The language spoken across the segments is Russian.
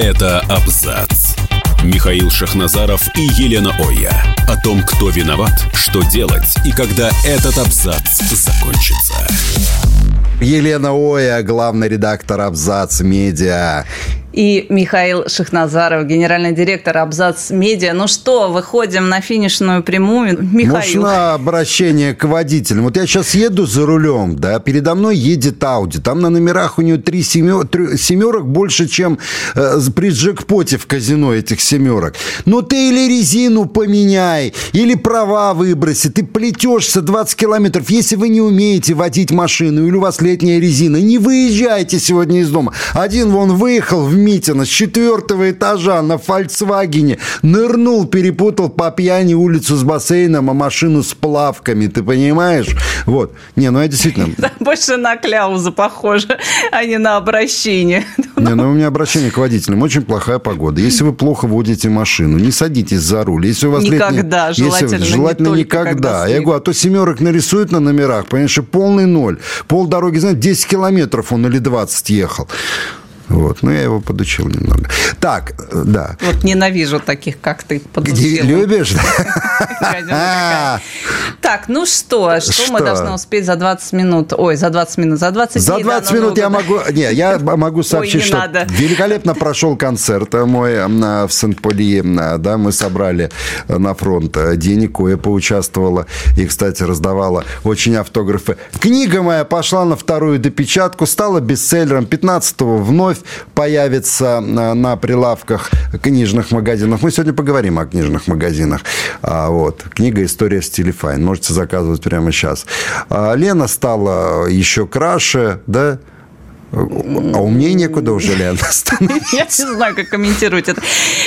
Это абзац. Михаил Шахназаров и Елена Оя. О том, кто виноват, что делать и когда этот абзац закончится. Елена Оя, главный редактор Абзац Медиа и Михаил Шахназаров, генеральный директор Абзац Медиа. Ну что, выходим на финишную прямую. Михаил. Можно обращение к водителям. Вот я сейчас еду за рулем, да, передо мной едет Ауди. Там на номерах у нее три семерок больше, чем э, при джекпоте в казино этих семерок. Ну ты или резину поменяй, или права выброси. Ты плетешься 20 километров. Если вы не умеете водить машину, или у вас летняя резина, не выезжайте сегодня из дома. Один вон выехал в Митина с четвертого этажа на «Фольксвагене» нырнул, перепутал по пьяни улицу с бассейном, а машину с плавками, ты понимаешь? Вот. Не, ну я действительно... Больше на кляузу похоже, а не на обращение. Не, ну у меня обращение к водителям. Очень плохая погода. Если вы плохо водите машину, не садитесь за руль. Если у вас никогда, летний... желательно, Если... желательно не никогда. Я говорю, а то семерок нарисуют на номерах, понимаешь, полный ноль. Пол дороги, знаете, 10 километров он или 20 ехал. Вот. Ну, я его подучил немного. Так, да. Вот ненавижу таких, как ты, подучил. Любишь? Так, ну что, что мы должны успеть за 20 минут? Ой, за 20 минут, за 20 За 20 минут я могу... Не, я могу сообщить, что великолепно прошел концерт мой в Сент-Поли. Да, мы собрали на фронт денег, кое поучаствовала и, кстати, раздавала очень автографы. Книга моя пошла на вторую допечатку, стала бестселлером. 15-го вновь появится на прилавках книжных магазинов. Мы сегодня поговорим о книжных магазинах. А, вот. Книга «История в стиле файн». Можете заказывать прямо сейчас. А, Лена стала еще краше, да? А у меня некуда уже, Лена, Я не знаю, как комментировать это.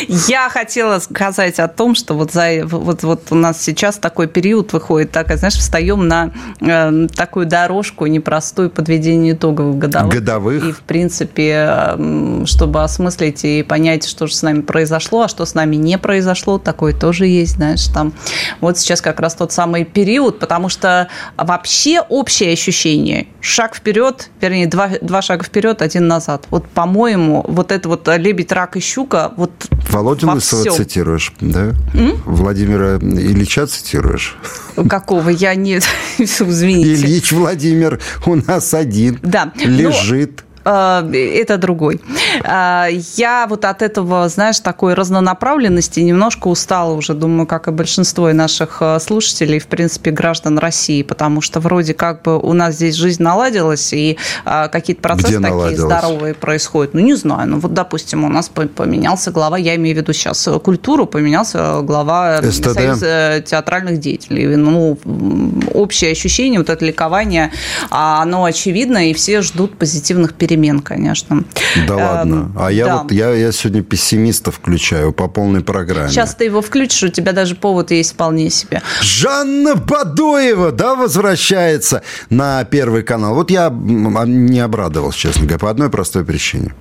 Я хотела сказать о том, что вот, за, вот, вот у нас сейчас такой период выходит, так, знаешь, встаем на э, такую дорожку непростую подведения итогов годовых. Годовых. И, в принципе, э, чтобы осмыслить и понять, что же с нами произошло, а что с нами не произошло, такое тоже есть, знаешь, там. Вот сейчас как раз тот самый период, потому что вообще общее ощущение, шаг вперед, вернее, два, два шага шага вперед, один назад. Вот, по-моему, вот это вот лебедь, рак и щука, вот Володю Лысого всем. цитируешь, да? М? Владимира Ильича цитируешь? Какого? Я не... Извините. Ильич Владимир у нас один. Да. Лежит. Но это другой. Э, я вот от этого, знаешь, такой разнонаправленности немножко устала уже, думаю, как и большинство наших э, слушателей, в принципе, граждан России, потому что вроде как бы у нас здесь жизнь наладилась, и какие-то процессы Где такие наладилась? здоровые происходят. Ну, не знаю. Ну, вот, допустим, у нас поменялся глава, я имею в виду сейчас культуру, поменялся глава СТД. Союза театральных деятелей. Ну, общее ощущение, вот это ликование, а оно очевидно, и все ждут позитивных перемен перемен, конечно. Да ладно. А я да. вот я, я сегодня пессимиста включаю по полной программе. Сейчас ты его включишь, у тебя даже повод есть вполне себе. Жанна Бадоева, да, возвращается на Первый канал. Вот я не обрадовался, честно говоря, по одной простой причине.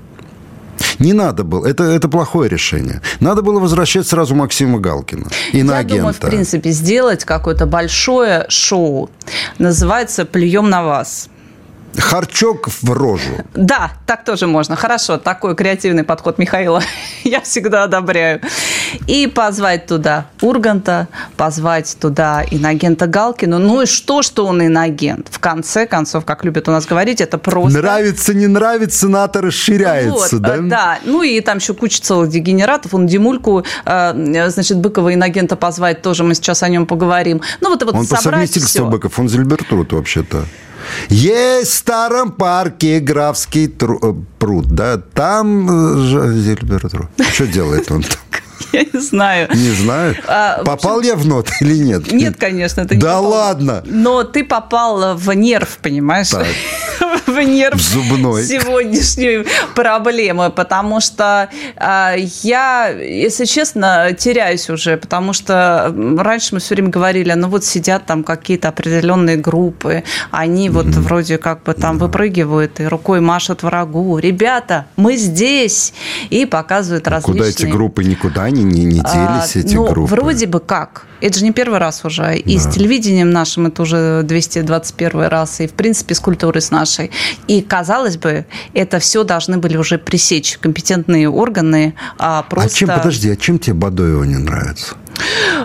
Не надо было. Это, это плохое решение. Надо было возвращать сразу Максима Галкина. И на Я агента. думаю, в принципе, сделать какое-то большое шоу. Называется «Плюем на вас». Харчок в рожу. Да, так тоже можно. Хорошо, такой креативный подход Михаила я всегда одобряю. И позвать туда Урганта, позвать туда инагента Галкину. Ну и что, что он инагент? В конце концов, как любят у нас говорить, это просто... Нравится, не нравится, НАТО расширяется, вот, да? Да, ну и там еще куча целых дегенератов. Он Димульку, э, значит, Быкова инагента позвать тоже, мы сейчас о нем поговорим. Ну вот, вот он по совместительству все. Быков, он Зельбертут вообще-то. Есть в старом парке Графский тру, э, пруд, да, там э, Зельбер Что делает он там? Я не знаю. Не знаю. А, попал общем, я в нот или нет? Нет, конечно, ты не Да попал. ладно. Но ты попал в нерв, понимаешь? Так. в нерв Зубной. сегодняшней проблемы, потому что э, я, если честно, теряюсь уже, потому что раньше мы все время говорили, ну вот сидят там какие-то определенные группы, они mm-hmm. вот вроде как бы там mm-hmm. выпрыгивают и рукой машут врагу. Ребята, мы здесь! И показывают различные... Куда эти группы никуда не они не, не делись, эти ну, группы? вроде бы как. Это же не первый раз уже. И Да. с телевидением нашим это уже 221 раз. И, в принципе, с культурой с нашей. И, казалось бы, это все должны были уже пресечь компетентные органы. А, А просто... чем, подожди, а чем тебе Бадоева не нравится?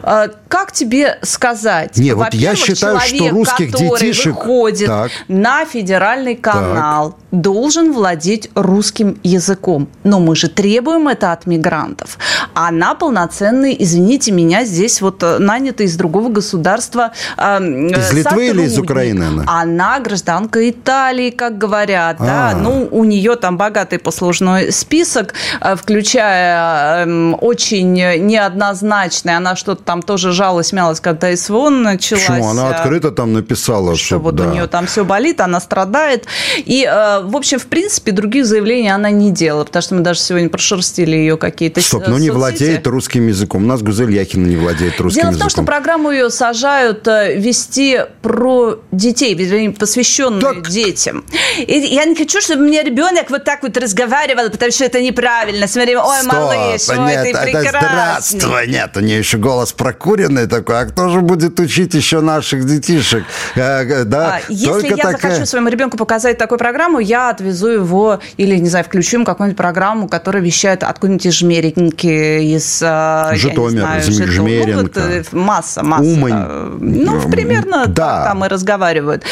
А, Как тебе сказать? Не, вот я считаю, что человек, русских который детишек- выходит Так. на федеральный канал, должен владеть русским языком. Но мы же требуем это от мигрантов. Она полноценный, извините меня, здесь вот э, нанятый из другого государства э, Из Литвы или из Украины она? Она гражданка Италии, как говорят. Да? А. Ну, у нее там богатый послужной список, э, включая эм, очень неоднозначный. Она что-то там тоже жалась, мялась, когда СВО началась. Почему? Она э, открыто там написала, что что, вот да. у нее там все болит, она страдает. И, э, в общем, в принципе, других заявлений она не делала, потому что мы даже сегодня прошерстили ее какие-то Стоп, ну не соцсети. владеет русским языком. У нас Гузель Яхина не владеет русским Дело в языком. том, что программу ее сажают э, вести про детей, вернее, посвященную Так. детям. И я не хочу, чтобы мне ребенок вот так вот разговаривал, потому что это неправильно. Смотри, ой, Стоп, малыш, ой, нет, ты это прекрасный. здравствуй. Нет, у нее еще голос прокуренный такой. А кто же будет учить еще наших детишек? Э, Да, А, Если только я такая- захочу своему ребенку показать такую программу, я отвезу его или, не знаю, включу ему какую-нибудь программу, которая вещает откуда-нибудь из Жмеринки, из... э, Житомир, знаю, Житом- Жмеринка. Ну, вот, э, масса, масса. Умань. Э, Ну, примерно да. так там и разговаривают.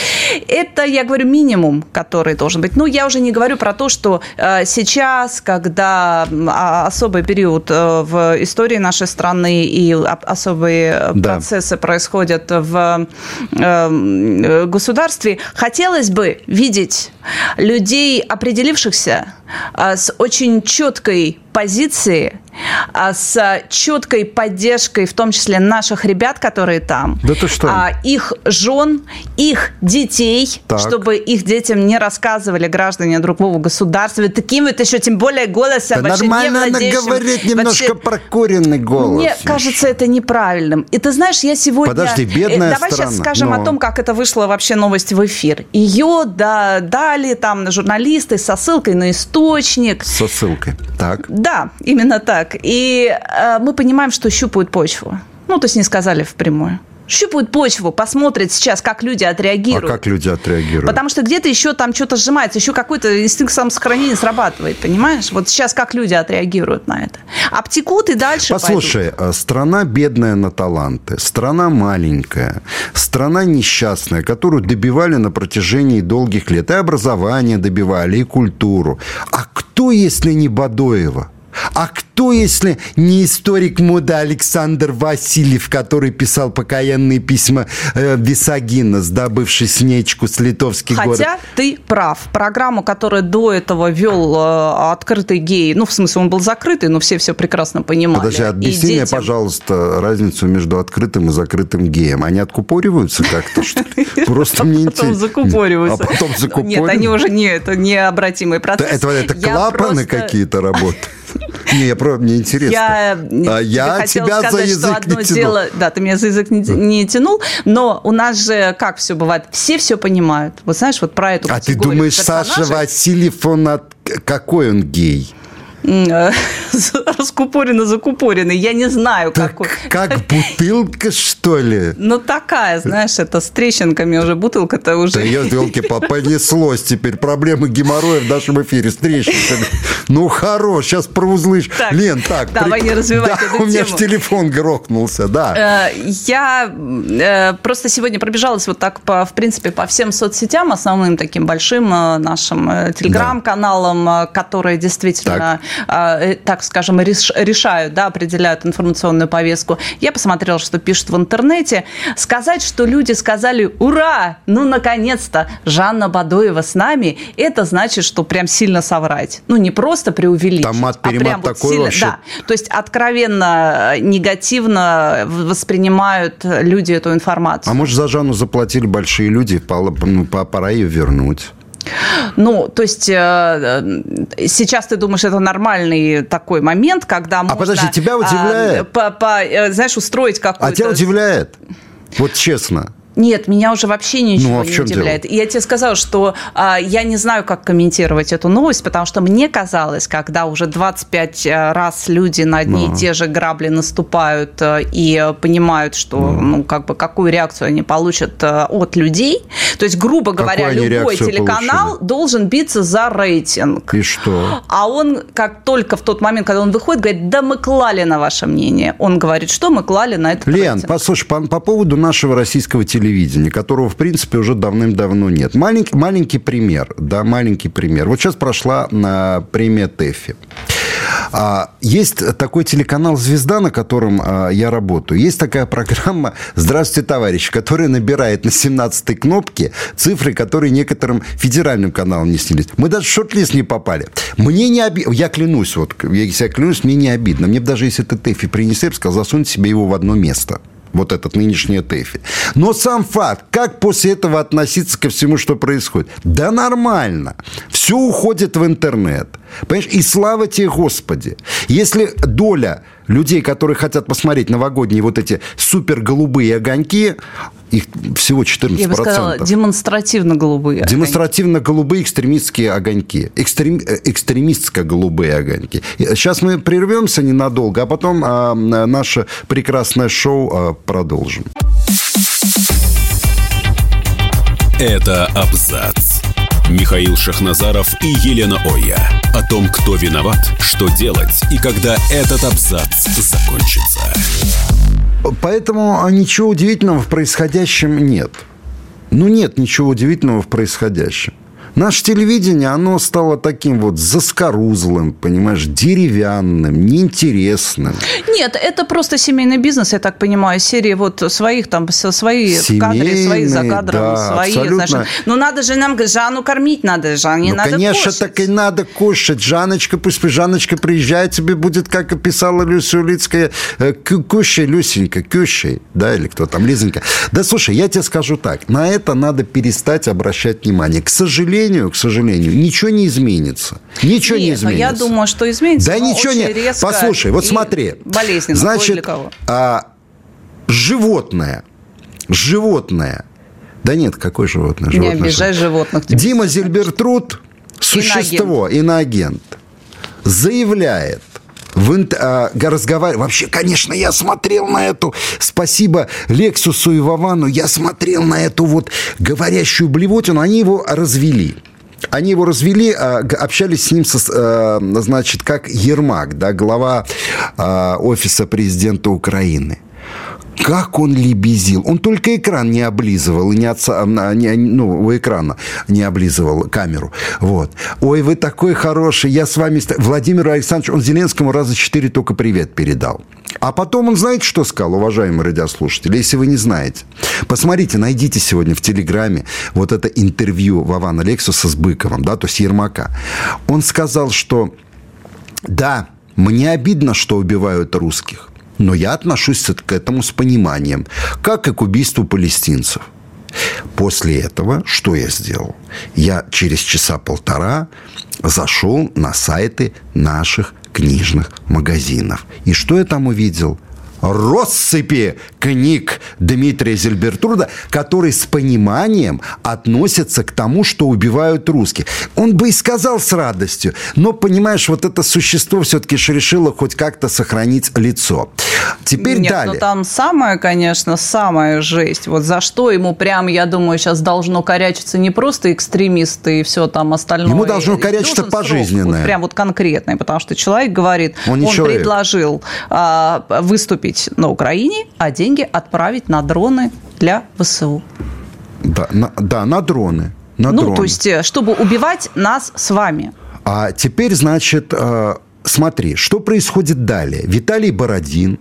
Это, я говорю, минимум, который должен быть. Ну, я уже не говорю про то, что э, сейчас, когда а, особый период э, в истории нашей страны и об- особые Да. процессы происходят в э, государстве, хотелось бы видеть людей, определившихся с очень четкой позицией, а, с четкой поддержкой, в том числе наших ребят, которые там, Да ты что? а, их жен, их детей, Так. чтобы их детям не рассказывали граждане другого государства, таким вот еще тем более голосом Да нормально она говорит, немножко вообще прокуренный голос. мне кажется это неправильным. И ты знаешь, я сегодня... Подожди, бедная Э, Давай страна. сейчас скажем Ну. о том, как это вышло вообще новость в эфир. Ее да, дали там журналисты со ссылкой на источник. Со ссылкой. Так. Да, именно так. И э, мы понимаем, что щупают почву. Ну, то есть не сказали впрямую. Щупают почву, посмотрят сейчас, как люди А отреагируют. как люди отреагируют? Потому что где-то еще там что-то сжимается, еще какой-то инстинкт самосохранения срабатывает, понимаешь? Вот сейчас как люди отреагируют на это. Обтекут и дальше Послушай, э, страна бедная на таланты, страна маленькая, страна несчастная, которую добивали на протяжении долгих лет. И образование добивали, и культуру. А кто, если не Бадоева? А кто, если не историк моды Александр Васильев, который писал покаянные письма э, Висагина, сдобывший снечку с литовских город? Хотя ты прав. Программу, которую до этого вел э, открытый гей, ну, в смысле, он был закрытый, но все все прекрасно понимали. Подожди, объясни мне, пожалуйста, разницу между открытым и закрытым геем. Они откупориваются как-то, что ли? Просто мне Потом интересно. закупориваются. А потом Нет, закупориваются? они уже не, это необратимый процесс. Это, клапаны какие-то работают? Не, я про- мне интересно. Я, А тебе я тебя за сказать, что язык одно не тянул. дело, да, ты меня за язык не, не тянул, но у нас же как все бывает, все все понимают. Вот знаешь, вот про эту А ты думаешь, Саша персонажей, Васильев, он от... какой он гей? Э, раскупоренный, закупоренный, я не знаю, Так какой. как бутылка, что ли? Ну, такая, знаешь, это с трещинками уже бутылка-то Да уже. ее, елки понеслось теперь. Проблемы геморроя в нашем эфире с трещинками. Ну, хорош, сейчас про узлы. Так, Лен, так. давай не развивать Да, эту у меня же телефон грохнулся, да. Э, Я э, просто сегодня пробежалась вот так, по, в принципе, по всем соцсетям, основным таким большим нашим телеграм-каналам, которые действительно, э, так скажем, реш- решают, да, определяют информационную повестку. Я посмотрела, что пишут в интернете. Сказать, что люди сказали «Ура! Ну, наконец-то! Жанна Бадоева с нами!» Это значит, что прям сильно соврать. Ну, не просто преувеличить, Там а прям вот такой сильно... вообще. Да, то есть откровенно э, негативно воспринимают люди эту информацию. А может, за Жанну заплатили большие люди, ну, по- пора ее вернуть. Ну, то есть э, э, сейчас ты думаешь, это нормальный такой момент, когда можно... А подожди, тебя а, удивляет? по- по- э, знаешь, устроить какую-то... А тебя удивляет? Вот честно. Нет, меня уже вообще ничего ну, а не удивляет. Дело? Я тебе сказала, что а, я не знаю, как комментировать эту новость, потому что мне казалось, когда уже 25 э, раз люди на одни и те же грабли наступают э, и понимают, что, ну. ну, как бы, какую реакцию они получат э, от людей, то есть, грубо говоря, Какую любой телеканал получили? должен биться за рейтинг. И что? А он, как только в тот момент, когда он выходит, говорит, да мы клали на ваше мнение. Он говорит, что мы клали на это Лен, рейтинг. послушай, по, по поводу нашего российского телевидения, телевидения, которого, в принципе, уже давным-давно нет. Маленький, маленький пример, да, маленький пример. Вот сейчас прошла на премия ТЭФИ. А, есть такой телеканал «Звезда», на котором а, я работаю. Есть такая программа «Здравствуйте, товарищи», которая набирает на 17-й кнопке цифры, которые некоторым федеральным каналам не снились. Мы даже в шорт-лист не попали. Мне не обидно. Я клянусь, вот, я себя клянусь, мне не обидно. Мне даже если ты ТЭФИ принесли, я бы сказал, засунь себе его в одно место вот этот нынешний ТЭФИ. Но сам факт, как после этого относиться ко всему, что происходит? Да нормально. Все уходит в интернет. Понимаешь? И слава тебе, Господи. Если доля людей, которые хотят посмотреть новогодние вот эти супер голубые огоньки, их всего 14%. Я бы сказала, демонстративно голубые Демонстративно голубые экстремистские огоньки. Экстрем, э, экстремистско-голубые огоньки. Сейчас мы прервемся ненадолго, а потом а, наше прекрасное шоу а, продолжим. Это абзац. Михаил Шахназаров и Елена Оя. О том, кто виноват, что делать и когда этот абзац закончится. Поэтому ничего удивительного в происходящем нет. Ну, нет ничего удивительного в происходящем. Наше телевидение, оно стало таким вот заскорузлым, понимаешь, деревянным, неинтересным. Нет, это просто семейный бизнес, я так понимаю, серии вот своих там, свои Семейный, в кадре, свои за кадром, да, свои, абсолютно. знаешь. Ну, надо же нам Жанну кормить, надо же, не ну, надо конечно, кушать. так и надо кушать. Жанночка, пусть Жанночка приезжает, тебе будет, как писала Люся Улицкая, э, кушай, Люсенька, кушай, да, или кто там, Лизонька. Да, слушай, я тебе скажу так, на это надо перестать обращать внимание. К сожалению, сожалению, к сожалению, ничего не изменится. Ничего Нет, не изменится. Я думаю, что изменится. Да ничего не. Резко Послушай, вот смотри. Болезненно. Значит, а, животное, животное. Да нет, какое животное? животное не обижай животных. Дима Зильбертруд, существо, иноагент, заявляет, в инт... а, разговаривал. Вообще, конечно, я смотрел на эту... Спасибо Лексусу и Вовану. Я смотрел на эту вот говорящую блевотину. Они его развели. Они его развели, а, общались с ним, со, а, значит, как Ермак, да, глава а, офиса президента Украины. Как он лебезил. Он только экран не облизывал, не отца, не, ну, у экрана не облизывал камеру. Вот. Ой, вы такой хороший, я с вами... Владимиру Александровичу, он Зеленскому раза четыре только привет передал. А потом он, знаете, что сказал, уважаемые радиослушатели, если вы не знаете? Посмотрите, найдите сегодня в Телеграме вот это интервью Вована Лексуса с Быковым, да, то есть Ермака. Он сказал, что да, мне обидно, что убивают русских. Но я отношусь к этому с пониманием, как и к убийству палестинцев. После этого что я сделал? Я через часа полтора зашел на сайты наших книжных магазинов. И что я там увидел? Россыпи книг Дмитрия Зельбертруда, который с пониманием относится к тому, что убивают русских. Он бы и сказал с радостью, но, понимаешь, вот это существо все-таки решило хоть как-то сохранить лицо. Теперь Нет, далее. Ну, там самое, конечно, самая жесть. Вот за что ему прям, я думаю, сейчас должно корячиться не просто экстремисты и все там остальное. Ему должно корячиться пожизненное. Вот прям вот конкретное, потому что человек говорит, он, он предложил а, выступить жить на Украине, а деньги отправить на дроны для ВСУ. Да, на, да, на дроны. На ну, дроны. то есть, э, чтобы убивать нас с вами. А теперь, значит, э, смотри, что происходит далее. Виталий Бородин,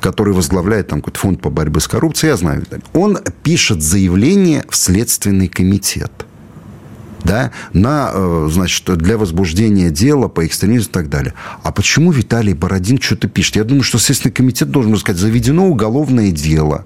который возглавляет там какой-то фонд по борьбе с коррупцией, я знаю, он пишет заявление в Следственный комитет – да, на, э, значит, для возбуждения дела по экстремизму и так далее. А почему Виталий Бородин что-то пишет? Я думаю, что Следственный комитет должен сказать, заведено уголовное дело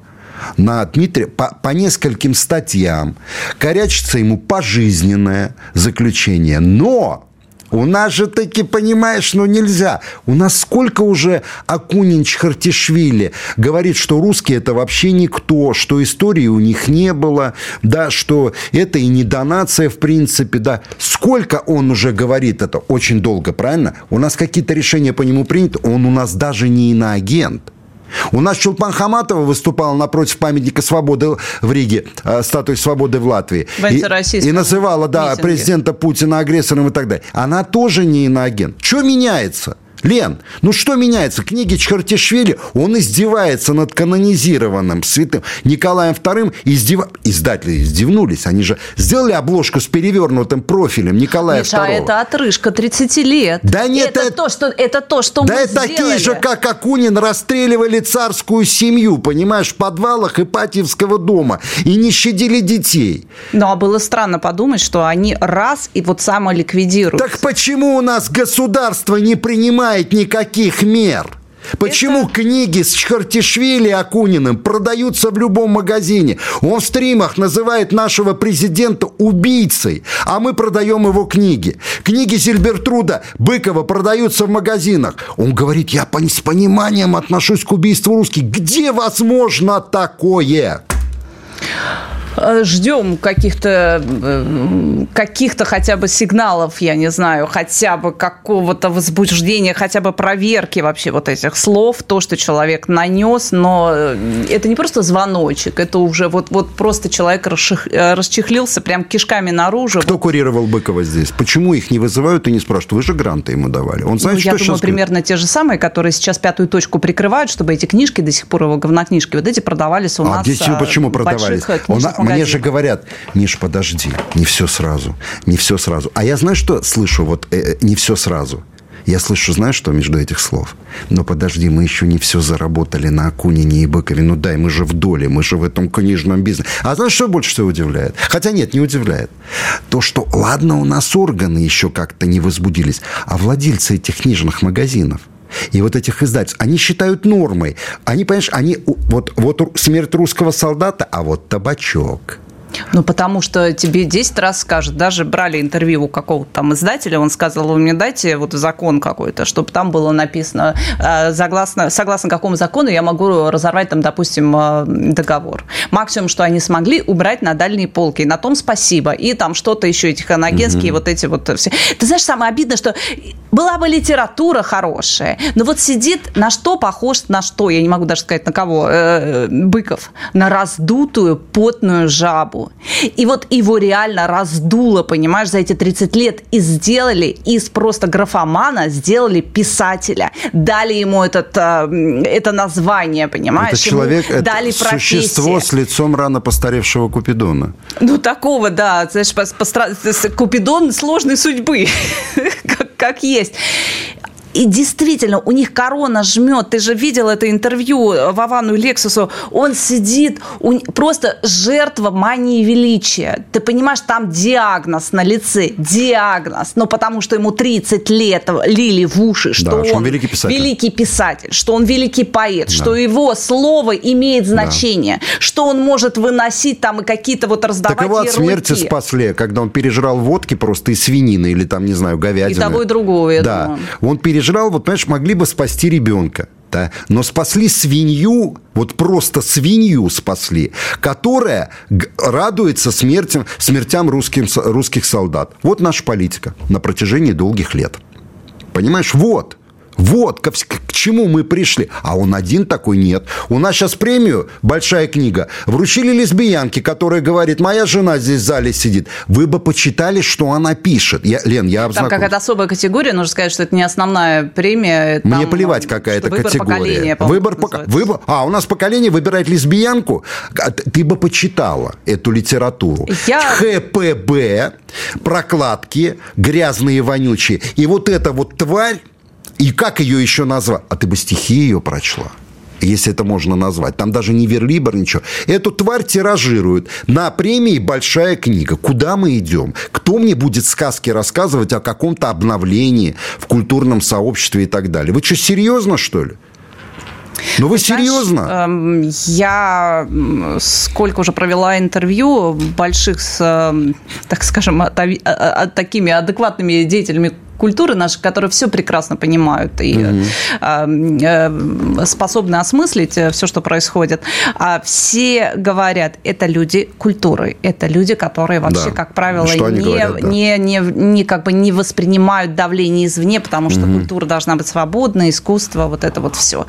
на Дмитрия по, по нескольким статьям. Корячится ему пожизненное заключение. Но У нас же таки, понимаешь, ну нельзя. У нас сколько уже Акунин Чхартишвили говорит, что русские это вообще никто, что истории у них не было, да, что это и не донация в принципе, да. Сколько он уже говорит это? Очень долго, правильно? У нас какие-то решения по нему приняты, он у нас даже не иноагент. У нас Чулпан Хаматова выступала напротив памятника свободы в Риге, э, статуи свободы в Латвии. В и, и называла, да, митинге. президента Путина агрессором и так далее. Она тоже не иноагент. Что меняется? Лен, ну что меняется? Книги Чхартишвили, он издевается над канонизированным святым Николаем II. Издев... Издатели издевнулись. Они же сделали обложку с перевернутым профилем Николая Миша, II. А это отрыжка 30 лет. Да нет, это, это... то, что, это то, что да мы это сделали. такие же, как Акунин, расстреливали царскую семью, понимаешь, в подвалах Ипатьевского дома. И не щадили детей. Ну, а было странно подумать, что они раз и вот самоликвидируют. Так почему у нас государство не принимает принимает никаких мер. Почему это... книги с Чхартишвили Акуниным продаются в любом магазине? Он в стримах называет нашего президента убийцей, а мы продаем его книги. Книги Зильбертруда Быкова продаются в магазинах. Он говорит, я с пониманием отношусь к убийству русских. Где возможно такое? Э, ждем каких-то э, каких-то хотя бы сигналов, я не знаю, хотя бы какого-то возбуждения, хотя бы проверки вообще вот этих слов, то, что человек нанес, но э, это не просто звоночек, это уже вот, вот просто человек расчехлился прям кишками наружу. Кто курировал Быкова здесь? Почему их не вызывают и не спрашивают? Вы же гранты ему давали. Он знает, ну, что я думаю, примерно те же самые, которые сейчас пятую точку прикрывают, чтобы эти книжки до сих пор его говнокнижки, вот эти продавались у а нас. А здесь почему продавались? Он, мне же говорят, Миш, подожди, не все сразу, не все сразу. А я знаю, что слышу, вот э, э, не все сразу. Я слышу, знаешь, что между этих слов? Но подожди, мы еще не все заработали на Акунине и Быкове. Ну дай, мы же в доле, мы же в этом книжном бизнесе. А знаешь, что больше всего удивляет? Хотя нет, не удивляет. То, что, ладно, у нас органы еще как-то не возбудились, а владельцы этих книжных магазинов – и вот этих издательств, они считают нормой. Они, понимаешь, они, вот, вот смерть русского солдата, а вот табачок – ну, потому что тебе 10 раз скажут. Даже брали интервью у какого-то там издателя, он сказал, вы мне дайте вот закон какой-то, чтобы там было написано, э, согласно, согласно какому закону я могу разорвать там, допустим, э, договор. Максимум, что они смогли, убрать на дальние полки. И на том спасибо. И там что-то еще, эти ханагенские, угу. вот эти вот все. Ты знаешь, самое обидное, что была бы литература хорошая, но вот сидит, на что похож, на что, я не могу даже сказать, на кого, э, Быков, на раздутую потную жабу и вот его реально раздуло, понимаешь, за эти 30 лет. И сделали из просто графомана, сделали писателя. Дали ему этот, э, это название, понимаешь? Это человек, ему это дали существо с лицом рано постаревшего Купидона. Ну, такого, да. Знаешь, постра... Купидон сложной судьбы, как, как есть. И действительно, у них корона жмет. Ты же видел это интервью Вовану и Лексусу. Он сидит, у, просто жертва мании величия. Ты понимаешь, там диагноз на лице. Диагноз. Но потому что ему 30 лет лили в уши, что, да, он, что он великий писатель. великий писатель, что он великий поэт, да. что его слово имеет значение, да. что он может выносить там и какие-то вот раздавать Так его от смерти спасли, когда он пережрал водки просто из свинины или там, не знаю, говядины. И того, и другого, я да. думаю. Он пережрал пережрал, вот, понимаешь, могли бы спасти ребенка. Да? Но спасли свинью, вот просто свинью спасли, которая радуется смертям, смертям русским, русских солдат. Вот наша политика на протяжении долгих лет. Понимаешь, вот. Вот к, к чему мы пришли. А он один такой нет. У нас сейчас премию, большая книга, вручили лесбиянке, которая говорит, моя жена здесь в зале сидит. Вы бы почитали, что она пишет. Я, Лен, я обзнаком... Там какая-то особая категория, нужно сказать, что это не основная премия. Там, Мне плевать, какая-то выбор категория. Поколения, выбор поколения. Выбор... А, у нас поколение выбирает лесбиянку. А, ты бы почитала эту литературу. Я... ХПБ, прокладки, грязные, вонючие. И вот эта вот тварь, и как ее еще назвать? А ты бы стихи ее прочла если это можно назвать. Там даже не верлибр, ничего. Эту тварь тиражируют. На премии большая книга. Куда мы идем? Кто мне будет сказки рассказывать о каком-то обновлении в культурном сообществе и так далее? Вы что, серьезно, что ли? Ну вы серьезно? Эм, я сколько уже провела интервью больших с, эм, так скажем, такими адекватными деятелями культуры наши, которые все прекрасно понимают и угу. способны осмыслить э, все, что происходит. А все говорят, это люди культуры, это люди, которые вообще, да. как правило, не, говорят, да. не, не, не, как бы не воспринимают давление извне, потому что угу. культура должна быть свободна, искусство, вот это вот все.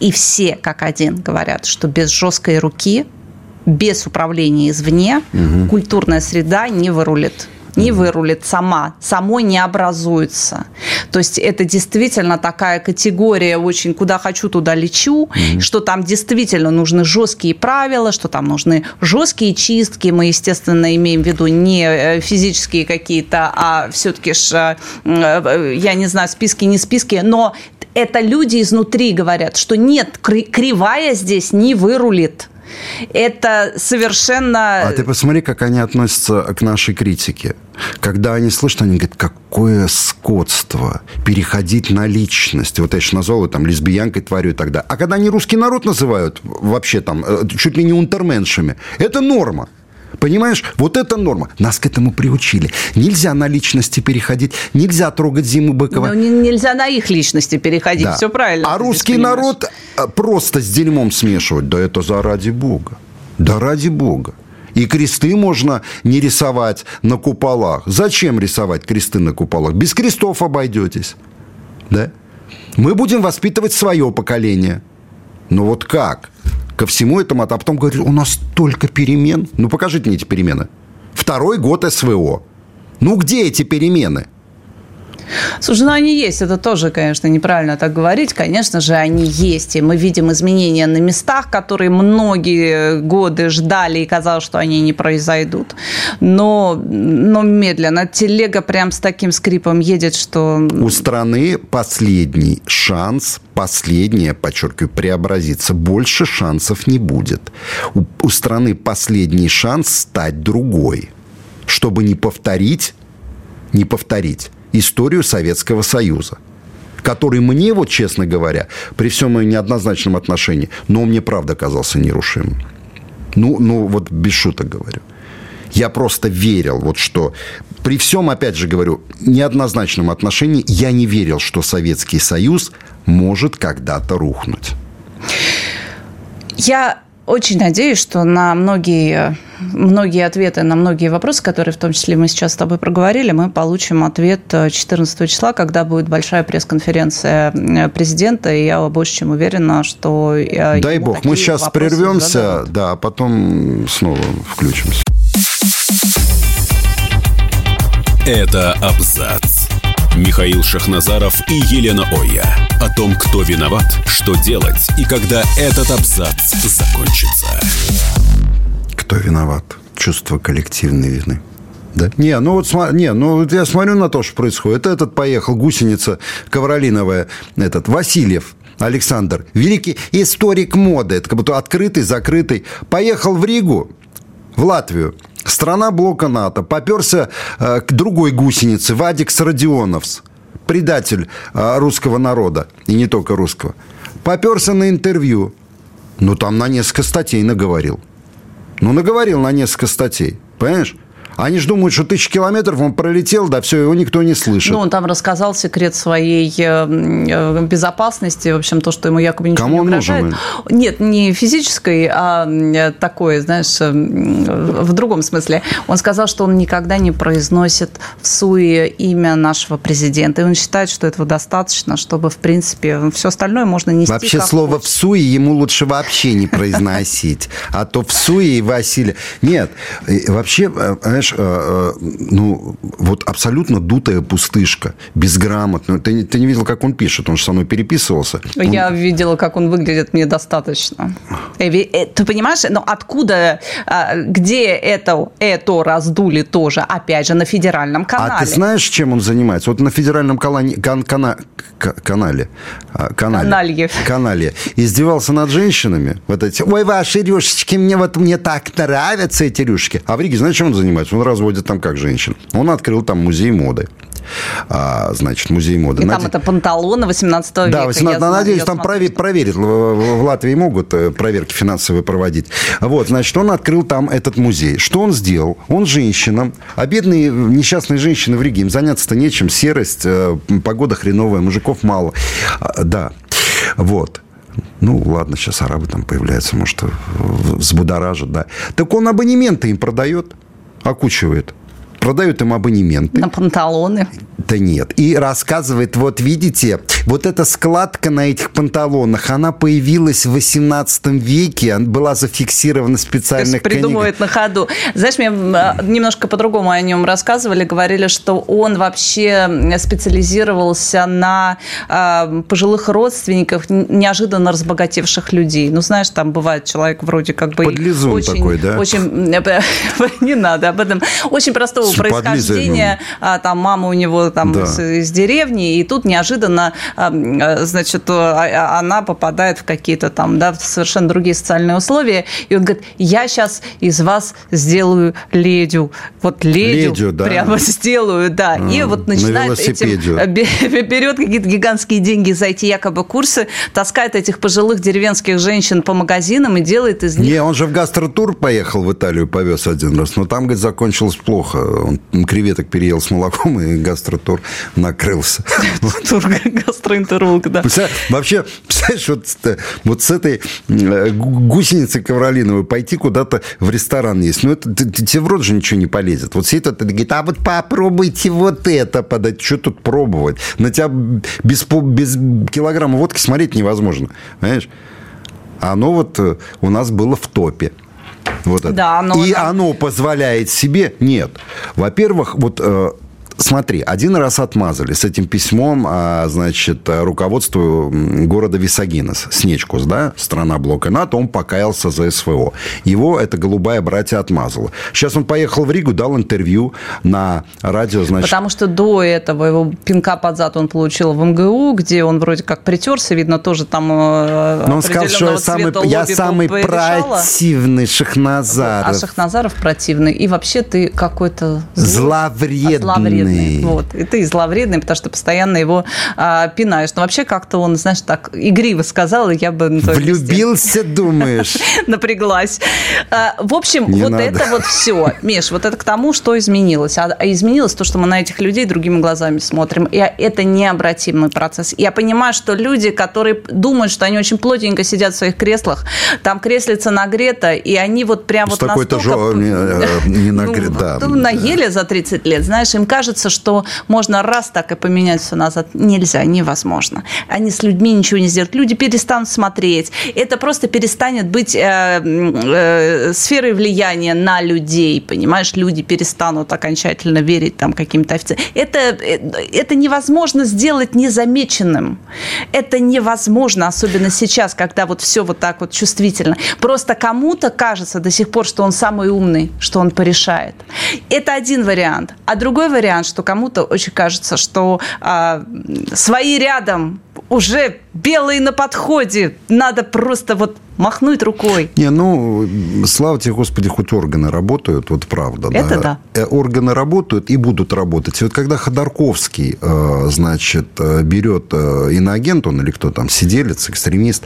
И все, как один, говорят, что без жесткой руки без управления извне угу. культурная среда не вырулит не вырулит сама, самой не образуется. То есть это действительно такая категория очень «куда хочу, туда лечу», mm-hmm. что там действительно нужны жесткие правила, что там нужны жесткие чистки. Мы, естественно, имеем в виду не э, физические какие-то, а все-таки, ж, э, я не знаю, списки, не списки, но это люди изнутри говорят, что нет, кривая здесь не вырулит. Это совершенно... А ты посмотри, как они относятся к нашей критике. Когда они слышат, они говорят, какое скотство переходить на личность. Вот я сейчас назвал там лесбиянкой, тварью тогда. А когда они русский народ называют вообще там э, чуть ли не унтерменшами, это норма. Понимаешь, вот это норма. Нас к этому приучили. Нельзя на личности переходить, нельзя трогать Зиму Быкова. Ну, нельзя на их личности переходить, да. все правильно. А русский народ э, просто с дерьмом смешивать, да это за ради бога. Да ради бога. И кресты можно не рисовать на куполах. Зачем рисовать кресты на куполах? Без крестов обойдетесь. Да? Мы будем воспитывать свое поколение. Но вот как? ко всему этому, а потом говорит, у нас столько перемен. Ну, покажите мне эти перемены. Второй год СВО. Ну, где эти перемены? Слушай, ну они есть, это тоже, конечно, неправильно так говорить. Конечно же, они есть, и мы видим изменения на местах, которые многие годы ждали и казалось, что они не произойдут. Но, но медленно. Телега прям с таким скрипом едет, что... У страны последний шанс, последнее, подчеркиваю, преобразиться. Больше шансов не будет. У, у страны последний шанс стать другой, чтобы не повторить, не повторить историю Советского Союза который мне, вот честно говоря, при всем моем неоднозначном отношении, но он мне правда казался нерушимым. Ну, ну вот без шуток говорю. Я просто верил, вот что при всем, опять же говорю, неоднозначном отношении, я не верил, что Советский Союз может когда-то рухнуть. Я очень надеюсь, что на многие, многие ответы на многие вопросы, которые в том числе мы сейчас с тобой проговорили, мы получим ответ 14 числа, когда будет большая пресс-конференция э, президента, и я больше чем уверена, что... Э, Дай бог, мы сейчас прервемся, да, а потом снова включимся. Это абзац. Михаил Шахназаров и Елена Оя. О том, кто виноват, что делать и когда этот абзац закончится. Кто виноват? Чувство коллективной вины. Да? Не, ну вот не, ну вот я смотрю на то, что происходит. Этот поехал, гусеница ковролиновая, этот Васильев. Александр, великий историк моды, это как будто открытый, закрытый, поехал в Ригу, в Латвию, страна блока НАТО, поперся э, к другой гусенице, Вадикс Родионовс, предатель э, русского народа, и не только русского. Поперся на интервью. Ну, там на несколько статей наговорил. Ну, наговорил на несколько статей. Понимаешь? Они же думают, что тысячи километров он пролетел, да все, его никто не слышит. Ну, он там рассказал секрет своей э, э, безопасности, в общем, то, что ему якобы ничего Кому не угрожает. Нужен? Нет, не физической, а такое, знаешь, э, в другом смысле. Он сказал, что он никогда не произносит в суе имя нашего президента. И он считает, что этого достаточно, чтобы, в принципе, все остальное можно нести Вообще слово в суе ему лучше вообще не произносить. А то в суе и Василий... Нет, вообще, знаешь, знаешь, э, э, ну, вот абсолютно дутая пустышка, безграмотная. Ты, ты не видел, как он пишет? Он же со мной переписывался. Я он... видела, как он выглядит, мне достаточно. Э, ты понимаешь, но откуда, где это, это раздули тоже, опять же, на федеральном канале? А ты знаешь, чем он занимается? Вот на федеральном канале, кан, кана, канале, канале, канале, канале издевался над женщинами. Вот эти, ой, ваши рюшечки, мне вот мне так нравятся эти рюшки. А в Риге, знаешь, чем он занимается? Он разводит там как женщин. Он открыл там музей моды. а, значит, музей моды. И Наде... там это панталоны 18 века. Да, 18, я надеюсь, там провер... проверят. В Латвии могут э, проверки финансовые проводить. Вот, значит, он открыл там этот музей. Что он сделал? Он женщина, а бедные несчастные женщины в Риге, им заняться-то нечем, серость, э, погода хреновая, мужиков мало. А, да, вот. Ну, ладно, сейчас арабы там появляются, может, взбудоражат, да. Так он абонементы им продает, окучивает продают им абонементы. На панталоны. Да нет. И рассказывает, вот видите, вот эта складка на этих панталонах, она появилась в 18 веке, она была зафиксирована специально. То есть придумывает на ходу. Знаешь, мне а, немножко по-другому о нем рассказывали, говорили, что он вообще специализировался на э, пожилых родственников, неожиданно разбогатевших людей. Ну, знаешь, там бывает человек вроде как бы... Подлизун очень, такой, да? Очень... Не надо об этом. Очень простого происхождения. А, там мама у него там да. из, из деревни, и тут неожиданно, а, значит, а, она попадает в какие-то там, да, в совершенно другие социальные условия, и он говорит, я сейчас из вас сделаю ледю. Вот ледю, ледю да. прямо сделаю, да. А, и вот начинает этим, берет какие-то гигантские деньги за эти якобы курсы, таскает этих пожилых деревенских женщин по магазинам и делает из них... Не, он же в гастротур поехал в Италию, повез один раз, но там, говорит, закончилось плохо он креветок переел с молоком, и гастротур накрылся. Гастроэнтеролог, да. Вообще, представляешь, вот, вот с этой э, гусеницей ковролиновой пойти куда-то в ресторан есть. Ну, это тебе в рот же ничего не полезет. Вот сидит это говорит, а вот попробуйте вот это подать. Что тут пробовать? На тебя без, без килограмма водки смотреть невозможно. Понимаешь? Оно вот э, у нас было в топе. Вот это. Да, но И оно позволяет себе... Нет. Во-первых, вот э, Смотри, один раз отмазали с этим письмом, а, значит, руководству города Висагинес, Снечкус, да, страна блока НАТО, он покаялся за СВО. Его эта голубая братья отмазала. Сейчас он поехал в Ригу, дал интервью на радио, значит... Потому что до этого его пинка под зад он получил в МГУ, где он вроде как притерся, видно, тоже там э, Но он сказал, что я самый, я самый противный Шахназаров. А Шахназаров противный. И вообще ты какой-то... Зловредный. зловредный зловредный. Вот. И ты зловредный, потому что постоянно его а, пинаешь. Но вообще как-то он, знаешь, так игриво сказал, и я бы... Влюбился, думаешь? Напряглась. А, в общем, вот это вот все. Миш, вот это к тому, что изменилось. А, а изменилось то, что мы на этих людей другими глазами смотрим. И это необратимый процесс. Я понимаю, что люди, которые думают, что они очень плотненько сидят в своих креслах, там креслица нагрета, и они вот прям вот настолько... Жо... Не, не нагрет, ну. Наели за 30 лет, знаешь, им кажется, кажется, что можно раз так и поменять все назад. Нельзя, невозможно. Они с людьми ничего не сделают. Люди перестанут смотреть. Это просто перестанет быть э, э, сферой влияния на людей, понимаешь? Люди перестанут окончательно верить там каким-то офицерам. Это, э, это невозможно сделать незамеченным. Это невозможно, особенно сейчас, когда вот все вот так вот чувствительно. Просто кому-то кажется до сих пор, что он самый умный, что он порешает. Это один вариант. А другой вариант, что кому-то очень кажется, что а, свои рядом уже белые на подходе, надо просто вот махнуть рукой. Не, ну, слава тебе, Господи, хоть органы работают, вот правда. Это да. да. Э, органы работают и будут работать. И вот когда Ходорковский, э, значит, э, берет иноагент, он или кто там, сиделец, экстремист,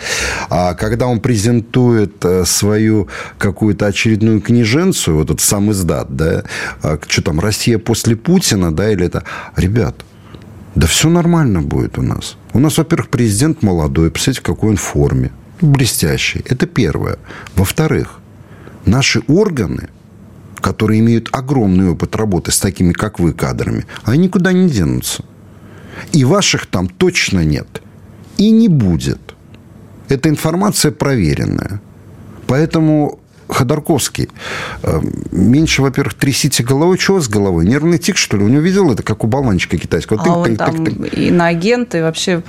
а когда он презентует свою какую-то очередную книженцию, вот этот сам издат, да, а что там, Россия после Путина, да, или это... Ребят, да все нормально будет у нас. У нас, во-первых, президент молодой, представьте, в какой он форме. Блестящий. Это первое. Во-вторых, наши органы, которые имеют огромный опыт работы с такими, как вы, кадрами, они никуда не денутся. И ваших там точно нет. И не будет. Эта информация проверенная. Поэтому Ходорковский. Э, меньше, во-первых, трясите головой. Чего с головой? Нервный тик, что ли? У него видел это, как у болванчика китайского? А тык, он тык, там тык, тык. иноагент, и вообще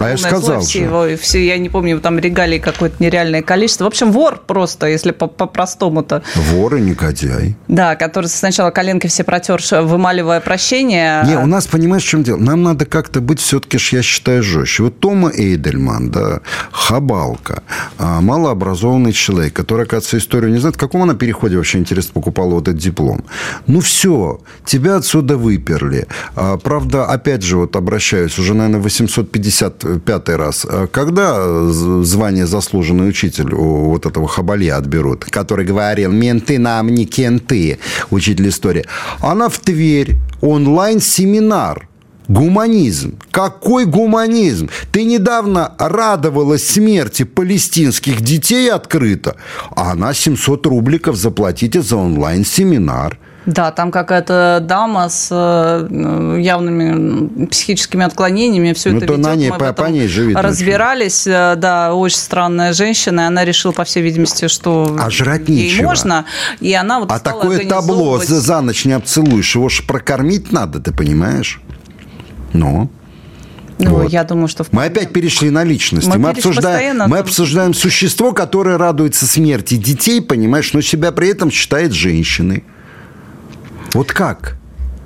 а я сказал все его, все, я не помню, там регалий какое-то нереальное количество. В общем, вор просто, если по-простому-то. Вор и негодяй. Да, который сначала коленки все протер, вымаливая прощение. Не, у нас, понимаешь, в чем дело? Нам надо как-то быть все-таки, я считаю, жестче. Вот Тома Эйдельман, да, Хабалка, а, малообразованный человек, который, оказывается, историю историю не знает, в каком она переходе вообще, интересно, покупала вот этот диплом. Ну, все, тебя отсюда выперли. А, правда, опять же, вот обращаюсь, уже, наверное, 855 раз. А когда звание заслуженный учитель у вот этого Хабалья отберут, который говорил, менты нам не кенты, учитель истории. Она в Тверь, онлайн-семинар Гуманизм. Какой гуманизм? Ты недавно радовалась смерти палестинских детей открыто, а она 700 рубликов заплатите за онлайн-семинар. Да, там какая-то дама с э, явными психическими отклонениями все ну, это то ведет. На ней, Мы по, по ней же видно, разбирались. Что. Э, да, очень странная женщина. И она решила, по всей видимости, что а жрать ей нечего. можно. И она вот а такое табло за, за ночь не обцелуешь. Его же прокормить надо, ты понимаешь? Ну? Ну, вот. я думаю, что... Мы опять перешли на личности. Мы, мы, обсуждаем, мы обсуждаем существо, которое радуется смерти детей, понимаешь, но себя при этом считает женщиной. Вот как?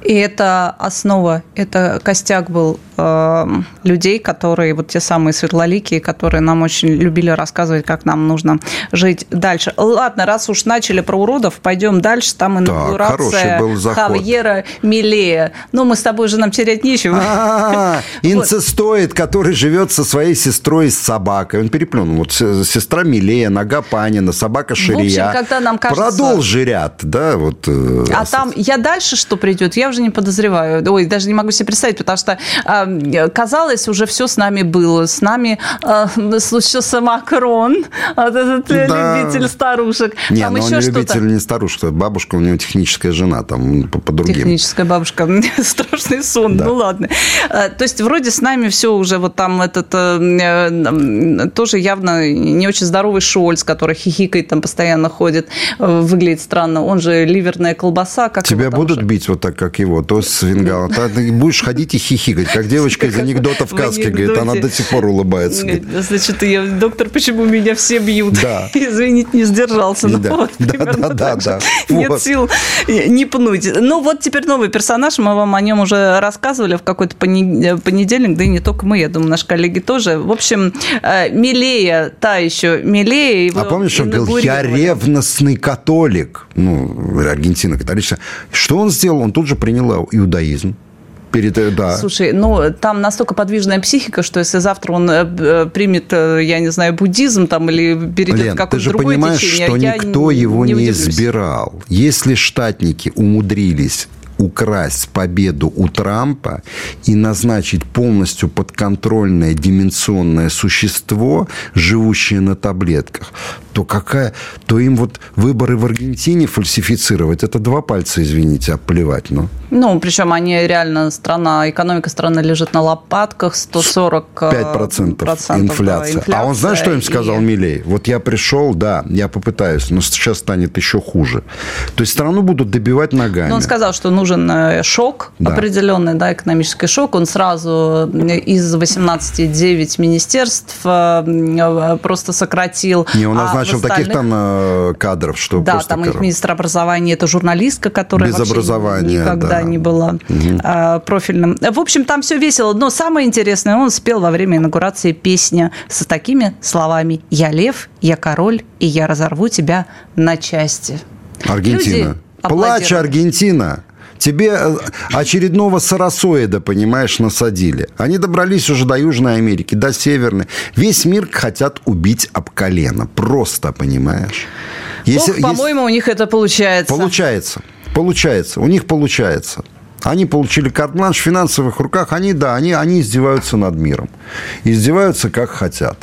И это основа, это костяк был людей, которые, вот те самые светлоликие, которые нам очень любили рассказывать, как нам нужно жить дальше. Ладно, раз уж начали про уродов, пойдем дальше. Там инаугурация Хавьера Милея. Ну, мы с тобой же нам терять нечего. А, инцестоид, который живет со своей сестрой с собакой. Он переплюнул. Вот сестра Милея, нога Панина, собака Ширия. В общем, когда нам кажется... Продолжи ряд, да, вот. Э, а там, я дальше что придет, я уже не подозреваю. Ой, даже не могу себе представить, потому что э, казалось, уже все с нами было. С нами э, случился Макрон, вот этот да. любитель старушек. Не, там но еще он не любитель не старушек, бабушка у него техническая жена, там по, по другим. Техническая бабушка, страшный сон, да. ну ладно. Э, то есть вроде с нами все уже вот там этот э, тоже явно не очень здоровый Шольц, который хихикает там постоянно ходит, э, выглядит странно. Он же ливерная колбаса. Как Тебя будут уже? бить вот так, как его, то с вингала. Ты будешь ходить и хихикать, как девочка из анекдота в каске, говорит, она до сих пор улыбается. Значит, я, доктор, почему меня все бьют? Да. Извините, не сдержался. Да, ну, вот, да, да, да, да. Нет вот. сил не пнуть. Ну, вот теперь новый персонаж, мы вам о нем уже рассказывали в какой-то понедельник, да и не только мы, я думаю, наши коллеги тоже. В общем, э, Милея, та еще Милея. А помнишь, он говорил, я ревностный католик. Ну, Аргентина католичная. Что он сделал? Он тут же принял иудаизм перед, э, да. Слушай, ну, там настолько подвижная психика, что если завтра он э, э, примет, я не знаю, буддизм там или перейдет в какое-то другое понимаешь, течение, что никто не, его не, не избирал. Если штатники умудрились украсть победу у Трампа и назначить полностью подконтрольное дименsionное существо, живущее на таблетках, то какая, то им вот выборы в Аргентине фальсифицировать, это два пальца, извините, оплевать, ну. Ну, причем они реально, страна, экономика страны лежит на лопатках, 140 5% процентов инфляция. инфляция. А он знаешь, что им сказал и... Милей? Вот я пришел, да, я попытаюсь, но сейчас станет еще хуже. То есть страну будут добивать ногами. Но он сказал, что нужен э, шок да. определенный, да, экономический шок. Он сразу из 18 9 министерств э, просто сократил. Не, он назначил назначил таких там э, кадров, что Да, там у них министр образования, это журналистка, которая Без образования, никогда да. не была угу. профильным. В общем, там все весело, но самое интересное, он спел во время инаугурации песню с такими словами «Я лев, я король, и я разорву тебя на части». Аргентина. Плачь, Аргентина. Тебе э, очередного сарасоида, понимаешь, насадили. Они добрались уже до Южной Америки, до Северной. Весь мир хотят убить об колено. Просто, понимаешь? Если, Ох, по-моему, есть... у них это получается. Получается. Получается. У них получается. Они получили карт-бланш в финансовых руках. Они, да, они, они издеваются над миром. Издеваются, как хотят.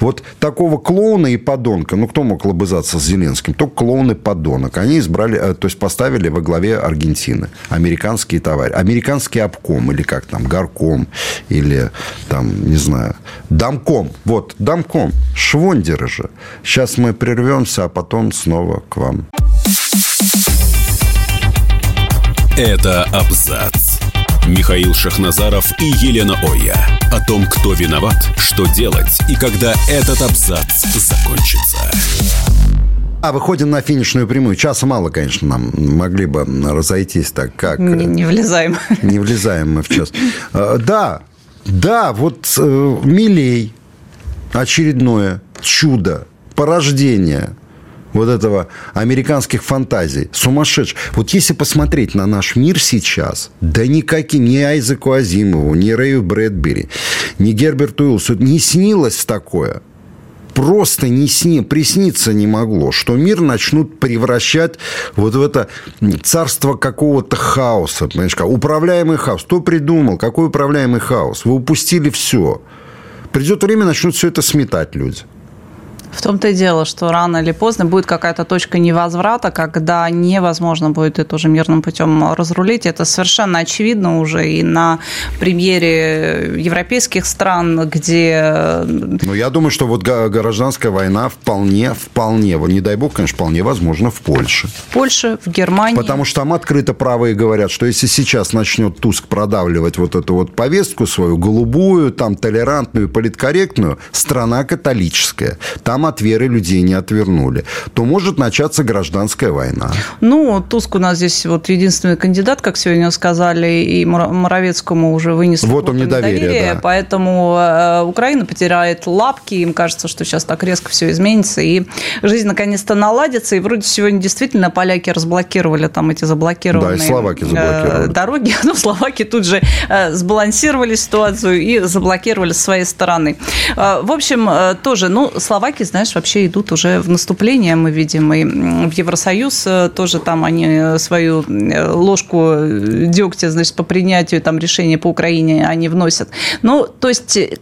Вот такого клоуна и подонка, ну, кто мог лобызаться с Зеленским? Только клоун и подонок. Они избрали, э, то есть поставили во главе Аргентины. Американские товарищи. Американский обком, или как там, горком, или там, не знаю, домком. Вот, домком. Швондеры же. Сейчас мы прервемся, а потом снова к вам. Это абзац. Михаил Шахназаров и Елена Оя. О том, кто виноват, что делать и когда этот абзац закончится. А выходим на финишную прямую. Часа мало, конечно, нам могли бы разойтись так, как... Не, не влезаем. Не влезаем мы в час. А, да, да, вот э, Милей, очередное чудо, порождение – вот этого американских фантазий. Сумасшедший. Вот если посмотреть на наш мир сейчас, да никаким, ни Айзеку Азимову, ни Рэю Брэдбери, ни Герберту Уиллсу не снилось такое просто не сни, присниться не могло, что мир начнут превращать вот в это царство какого-то хаоса. Понимаешь, как? управляемый хаос. Кто придумал? Какой управляемый хаос? Вы упустили все. Придет время, начнут все это сметать люди. В том-то и дело, что рано или поздно будет какая-то точка невозврата, когда невозможно будет это уже мирным путем разрулить. Это совершенно очевидно уже и на примере европейских стран, где... Ну, я думаю, что вот гражданская война вполне, вполне, вот не дай бог, конечно, вполне возможно в Польше. В Польше, в Германии. Потому что там открыто правые говорят, что если сейчас начнет Туск продавливать вот эту вот повестку свою, голубую, там, толерантную, политкорректную, страна католическая. Там от веры людей не отвернули, то может начаться гражданская война. Ну, Туск у нас здесь вот единственный кандидат, как сегодня сказали, и Моровецкому уже вынесли вот он недоверие, недоверие да. поэтому э, Украина потеряет лапки, им кажется, что сейчас так резко все изменится, и жизнь наконец-то наладится, и вроде сегодня действительно поляки разблокировали там эти заблокированные да, и словаки заблокировали. дороги, ну, словаки тут же э, сбалансировали ситуацию и заблокировали с своей стороны. Э, в общем, тоже, ну, словаки знаешь, вообще идут уже в наступление, мы видим, и в Евросоюз э, тоже там они свою э, ложку дегтя, значит, по принятию там решения по Украине они вносят. Ну, то есть э,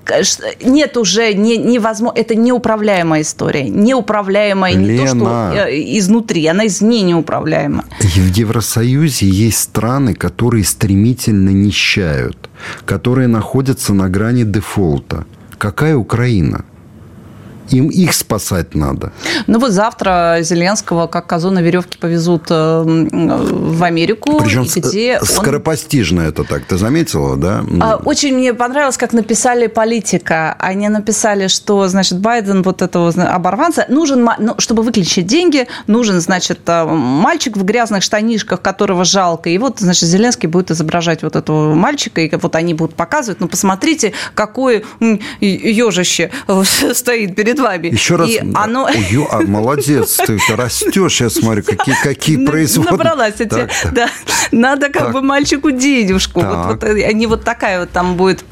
нет уже, не, невозможно, это неуправляемая история, неуправляемая Лена. не то, что изнутри, она извне неуправляема. В Евросоюзе есть страны, которые стремительно нищают, которые находятся на грани дефолта. Какая Украина? Им их спасать надо. Ну вот завтра Зеленского как козу на веревке повезут э, в Америку. Причем где скоропостижно он... это так. Ты заметила, да? А, очень мне понравилось, как написали политика. Они написали, что, значит, Байден вот этого оборванца нужен, ну, чтобы выключить деньги, нужен, значит, э, мальчик в грязных штанишках, которого жалко. И вот, значит, Зеленский будет изображать вот этого мальчика, и вот они будут показывать, ну, посмотрите, какое ежище стоит перед перед вами. Еще раз. И оно... Ой, а, молодец, ты растешь, я смотрю, какие, какие производные. Набралась тебе, да. Надо как бы мальчику денежку. Вот, вот, они вот такая вот там будет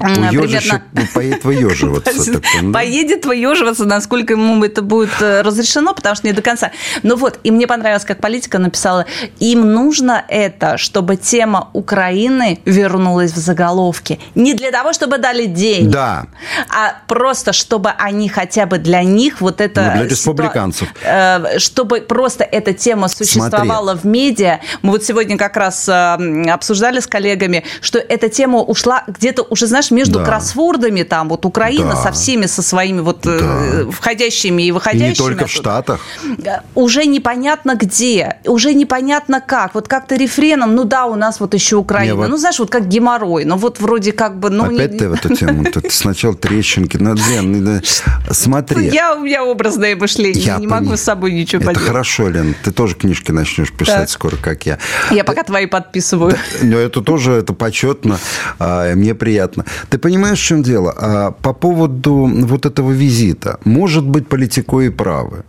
Уежище примерно... поедет выеживаться. Поедет выеживаться, насколько ему это будет э, разрешено, потому что не до конца. Ну вот, и мне понравилось, как политика написала, им нужно это, чтобы тема Украины вернулась в заголовки. Не для того, чтобы дали деньги, да. а просто, чтобы они хотя бы для них вот это... Ну, для республиканцев. Э, чтобы просто эта тема существовала Смотри. в медиа. Мы вот сегодня как раз э, обсуждали с коллегами, что эта тема ушла где-то уже, знаешь, между да. кроссвордами, там вот Украина да. со всеми, со своими вот э, да. входящими и выходящими. И не только в Штатах. Э, уже непонятно где, уже непонятно как. Вот как-то рефреном, ну да, у нас вот еще Украина. Не, вот... Ну, знаешь, вот как геморрой. Ну, вот вроде как бы... Ну, Опять не... ты в эту тему. Сначала трещинки. Ну, Лен, смотри. Я, у меня образное мышление. Я не могу с собой ничего поделать. Это хорошо, Лен. Ты тоже книжки начнешь писать скоро, как я. Я пока твои подписываю. Но это тоже, это почетно. А, мне приятно. Ты понимаешь, в чем дело? А по поводу вот этого визита, может быть, политико и правы.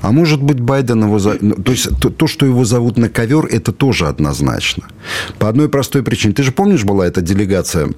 А может быть, Байден его... За... Ну, то есть, то, то, что его зовут на ковер, это тоже однозначно. По одной простой причине. Ты же помнишь, была эта делегация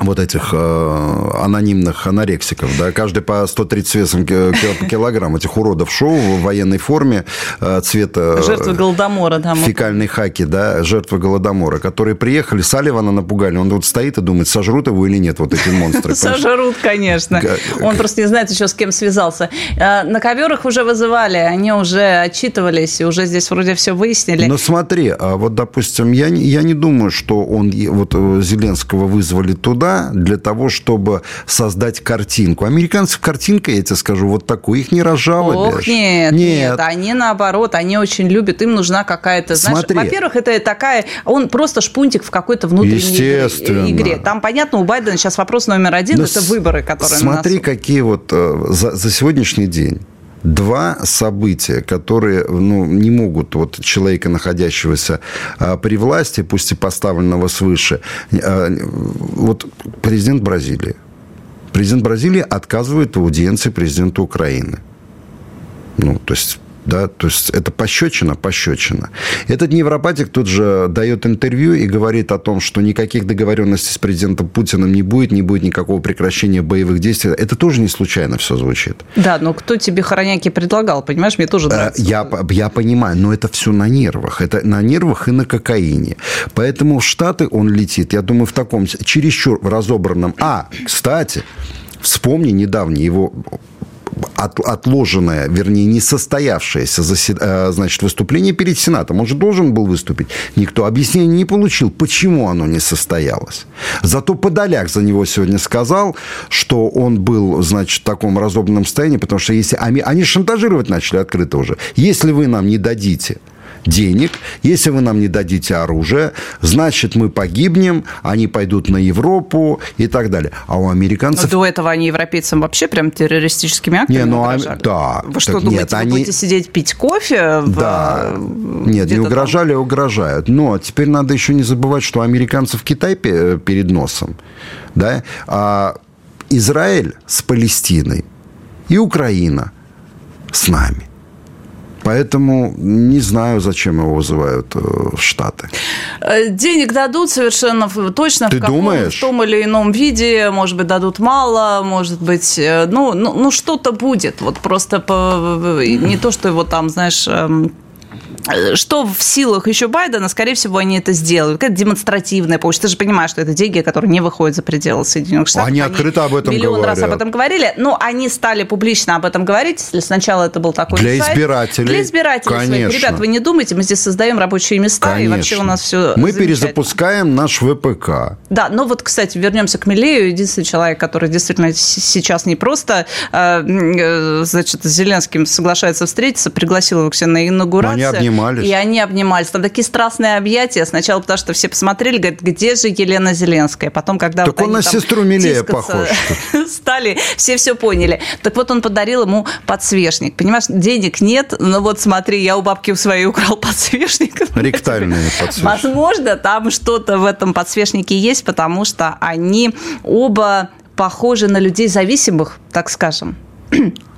вот этих э, анонимных анорексиков, да, каждый по 130 весом килограмм этих уродов шоу в военной форме э, цвета... Э, жертвы Голодомора, да. Фекальной хаки, да, жертвы Голодомора, которые приехали, Салливана напугали, он вот стоит и думает, сожрут его или нет, вот эти монстры. Сожрут, конечно. Он просто не знает еще, с кем связался. Э, на коверах уже вызывали, они уже отчитывались, уже здесь вроде все выяснили. Но смотри, а вот, допустим, я, я не думаю, что он, вот э, Зеленского вызвали туда, туда для того, чтобы создать картинку. Американцев картинка, я тебе скажу, вот такую. Их не разжалобишь. Ох, нет, нет, нет. Они наоборот, они очень любят. Им нужна какая-то, знаешь, во-первых, это такая... Он просто шпунтик в какой-то внутренней игре. Там, понятно, у Байдена сейчас вопрос номер один – это выборы, которые Смотри, какие вот э, за, за сегодняшний день два события, которые ну, не могут вот человека, находящегося а, при власти, пусть и поставленного свыше, а, вот президент Бразилии. Президент Бразилии отказывает аудиенции президента Украины. Ну, то есть да, то есть это пощечина, пощечина. Этот невропатик тут же дает интервью и говорит о том, что никаких договоренностей с президентом Путиным не будет, не будет никакого прекращения боевых действий. Это тоже не случайно все звучит. Да, но кто тебе хороняки предлагал, понимаешь, мне тоже э, нравится. Я, я понимаю, но это все на нервах. Это на нервах и на кокаине. Поэтому в Штаты он летит, я думаю, в таком чересчур разобранном... А, кстати, вспомни недавний его от, отложенное, вернее, не состоявшееся засед... Э, значит, выступление перед Сенатом. Он же должен был выступить. Никто объяснения не получил, почему оно не состоялось. Зато Подоляк за него сегодня сказал, что он был, значит, в таком разобранном состоянии, потому что если... Они шантажировать начали открыто уже. Если вы нам не дадите денег. Если вы нам не дадите оружие, значит, мы погибнем, они пойдут на Европу и так далее. А у американцев... Но до этого они европейцам вообще прям террористическими актами не, ну, а угрожали. Да. Вы что думаете, нет, вы они... будете сидеть пить кофе? В... Да. Нет, не угрожали, там? угрожают. Но теперь надо еще не забывать, что у американцев Китай перед носом. Да? А Израиль с Палестиной и Украина с нами. Поэтому не знаю, зачем его вызывают э, в Штаты. Э, денег дадут совершенно точно. Ты в каком, думаешь? В том или ином виде. Может быть, дадут мало, может быть... Э, ну, ну, ну что-то будет. Вот просто по, не то, что его там, знаешь эм, что в силах еще Байдена, скорее всего, они это сделают. Какая демонстративная помощь. Ты же понимаешь, что это деньги, которые не выходят за пределы Соединенных Штатов. Они, они открыто об этом миллион говорят. раз об этом говорили. Но они стали публично об этом говорить. Если сначала это был такой Для сайт. избирателей. Для избирателей Конечно. своих. Ребят, вы не думайте, мы здесь создаем рабочие места, Конечно. и вообще у нас все Мы перезапускаем наш ВПК. Да, но вот, кстати, вернемся к Милею. Единственный человек, который действительно сейчас не просто э, э, значит, с Зеленским соглашается встретиться, пригласил его к себе на инаугурацию. Обнимались. И они обнимались. Там такие страстные объятия. Сначала потому, что все посмотрели, говорят, где же Елена Зеленская? Потом, когда так вот он на сестру Милея похож. Стали, все все поняли. Так вот он подарил ему подсвечник. Понимаешь, денег нет, но вот смотри, я у бабки у своей украл подсвечник. Ректальный подсвечник. Возможно, там что-то в этом подсвечнике есть, потому что они оба похожи на людей зависимых, так скажем.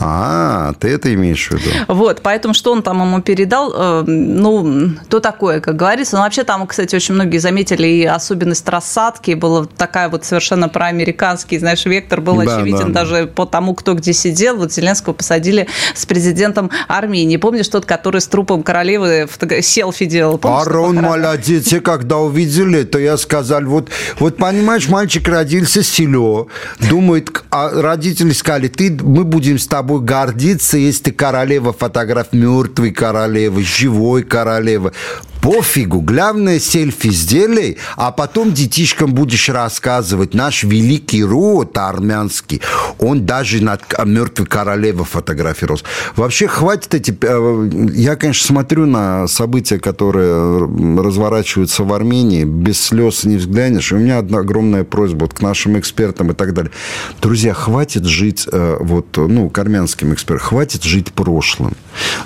А, ты это имеешь в виду? Вот, поэтому что он там ему передал, э, ну, то такое, как говорится. Но вообще там, кстати, очень многие заметили и особенность рассадки, была такая вот совершенно проамериканский, знаешь, вектор был да, очевиден да, даже да. по тому, кто где сидел. Вот Зеленского посадили с президентом Армении. Помнишь тот, который с трупом королевы селфи делал? Помнишь, Арон молодец, и когда увидели, то я сказал, вот, вот понимаешь, мальчик родился село, думает, а родители сказали, ты, мы будем с тобой тобой гордиться, если ты королева фотограф мертвой королевы, живой королевы пофигу, главное селфи сделай, а потом детишкам будешь рассказывать. Наш великий род армянский, он даже над мертвой королевой фотографировался. Вообще, хватит эти... Э, я, конечно, смотрю на события, которые разворачиваются в Армении, без слез не взглянешь. И у меня одна огромная просьба вот к нашим экспертам и так далее. Друзья, хватит жить, э, вот, ну, к армянским экспертам, хватит жить прошлым.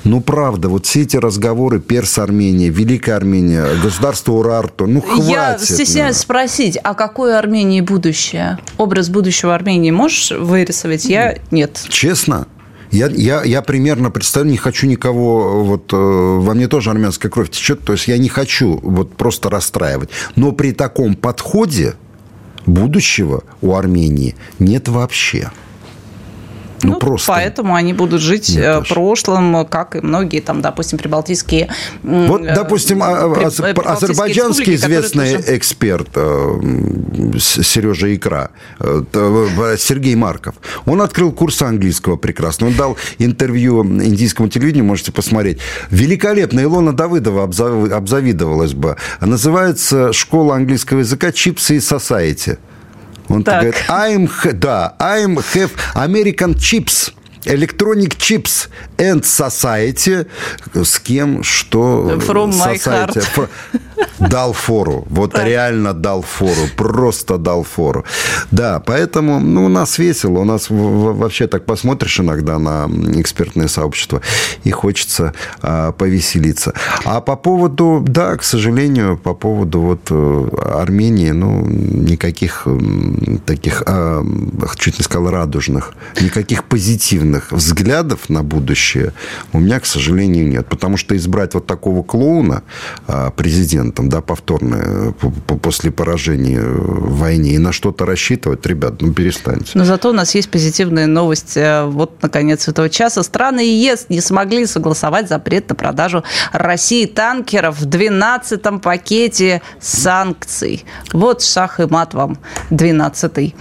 Ну, правда, вот все эти разговоры Перс Армения, Великая Великая Армения, государство Урарту. Ну, хватит. Я стесняюсь ну. спросить, а какое Армении будущее? Образ будущего Армении можешь вырисовать? Я нет. Честно? Я, я, я примерно представляю, не хочу никого, вот э, во мне тоже армянская кровь течет, то есть я не хочу вот просто расстраивать. Но при таком подходе будущего у Армении нет вообще. Ну, ну просто. Поэтому они будут жить Нет, э, прошлым, как и многие там, допустим, прибалтийские... Вот, э, допустим, а, а, при, азербайджанский известный тоже... эксперт э, Сережа Икра, Сергей Марков, он открыл курс английского прекрасно. Он дал интервью индийскому телевидению, можете посмотреть. Великолепно. Илона Давыдова обзавидовалась бы. Называется «Школа английского языка Чипсы и Society». Он так. говорит, I'm, да, I'm have American chips. Electronic Chips and Society. С кем, что? From society. my heart. Дал фору. Вот да. реально дал фору. Просто дал фору. Да, поэтому ну, у нас весело. У нас вообще так посмотришь иногда на экспертное сообщество и хочется а, повеселиться. А по поводу, да, к сожалению, по поводу вот э, Армении, ну, никаких таких, а, чуть не сказал, радужных, никаких позитивных взглядов на будущее у меня, к сожалению, нет. Потому что избрать вот такого клоуна а, президентом, да, повторно, э, после поражения в войне, и на что-то рассчитывать, ребят, ну, перестаньте. Но зато у нас есть позитивная новость. Э, вот, наконец, этого часа. Страны ЕС не смогли согласовать запрет на продажу России танкеров в 12-м пакете санкций. Вот шах и мат вам 12-й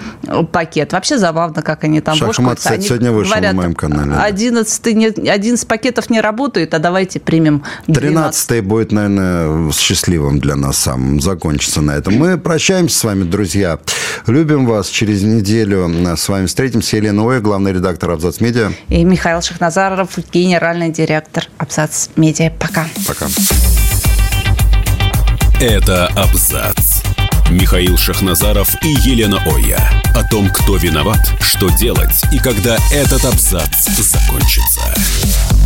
пакет. Вообще забавно, как они там Шах и мат, кстати, сегодня вышел говорят, на моем канале. 11, не, 11 пакетов не работает, а давайте примем 12. 13 будет, наверное, счастливым для нас самым. Закончится на этом. Мы прощаемся с вами, друзья. Любим вас. Через неделю с вами встретимся. Елена Оя, главный редактор Абзац Медиа. И Михаил Шахназаров, генеральный директор Абзац Медиа. Пока. Пока. Это Абзац. Михаил Шахназаров и Елена Оя. О том, кто виноват, что делать и когда этот абзац закончится.